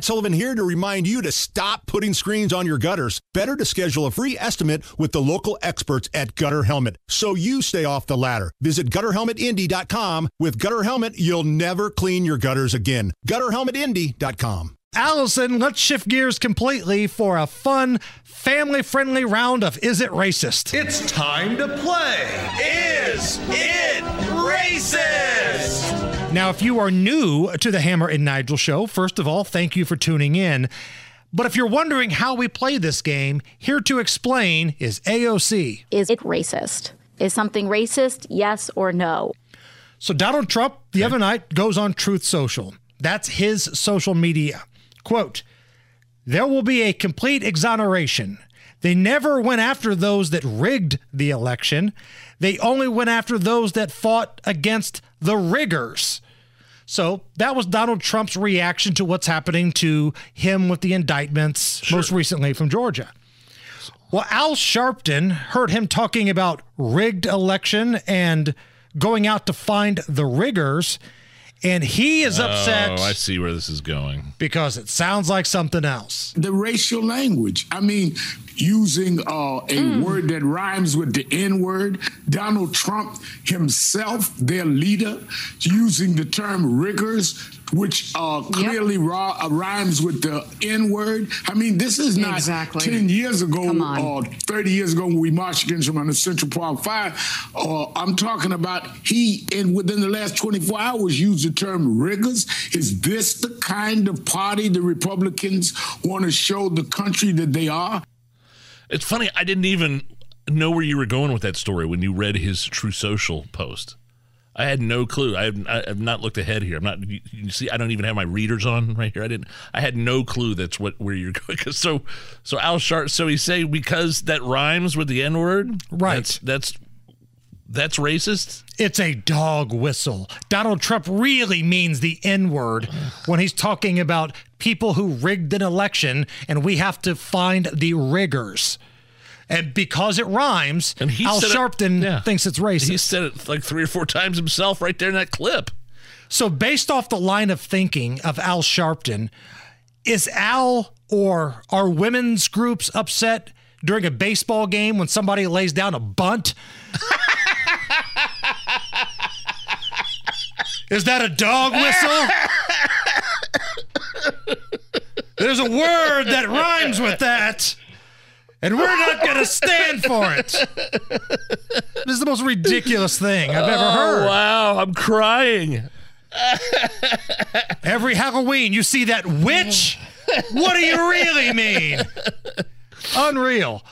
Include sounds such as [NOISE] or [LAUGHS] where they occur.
Matt Sullivan here to remind you to stop putting screens on your gutters. Better to schedule a free estimate with the local experts at Gutter Helmet so you stay off the ladder. Visit gutterhelmetindy.com. With Gutter Helmet, you'll never clean your gutters again. Gutterhelmetindy.com. Allison, let's shift gears completely for a fun, family friendly round of Is It Racist? It's time to play. It Now, if you are new to the Hammer and Nigel show, first of all, thank you for tuning in. But if you're wondering how we play this game, here to explain is AOC. Is it racist? Is something racist? Yes or no? So, Donald Trump the other night goes on Truth Social. That's his social media. Quote, there will be a complete exoneration. They never went after those that rigged the election. They only went after those that fought against the riggers. So that was Donald Trump's reaction to what's happening to him with the indictments, most recently from Georgia. Well, Al Sharpton heard him talking about rigged election and going out to find the riggers. And he is oh, upset Oh, I see where this is going. because it sounds like something else. the racial language. I mean, using uh, a word that rhymes with the N word. Donald Trump himself, their leader, using the term riggers, which uh, clearly ra- uh, rhymes with the N word. I mean, this is not Exactly. 10 years ago or 30 years ago when we marched against him on the Central Park Five. Uh, I'm talking about he, in within the last 24 hours, used the term riggers. Is this the kind of party the Republicans want to show the country that they are? It's funny. I didn't even know where you were going with that story when you read his True Social post. I had no clue. I have, I have not looked ahead here. I'm not. You, you see, I don't even have my readers on right here. I didn't. I had no clue that's what where you're [LAUGHS] going. 'Cause so, so Al Sharp. So he's saying because that rhymes with the N word. Right. That's that's that's racist. It's a dog whistle. Donald Trump really means the N word when he's talking about people who rigged an election and we have to find the riggers. And because it rhymes, And he Al said it- Sharpton yeah. thinks it's racist. He said it like three or four times himself right there in that clip. So, based off the line of thinking of Al Sharpton, is Al or are women's groups upset during a baseball game when somebody lays down a bunt? [LAUGHS] is that a dog whistle? There's a word that rhymes with that. And we're not going to stand for it. This is the most ridiculous thing I've ever oh, heard. Oh, wow, I'm crying. Every Halloween, you see that witch? What do you really mean? Unreal.